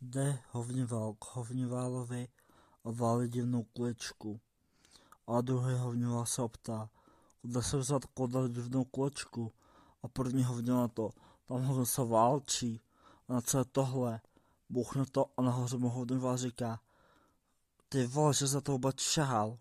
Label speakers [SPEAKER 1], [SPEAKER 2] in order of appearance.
[SPEAKER 1] Jde hovňoval k hovňovalovi a válí divnou kulečku. A druhý hovňoval se optá, kde se vzat koda divnou kulečku. A první hovňoval na to, tam hovno se válčí. A na co je tohle? Bouchne to a nahoře mu hovňoval říká, ty vole, že za to bač šahal.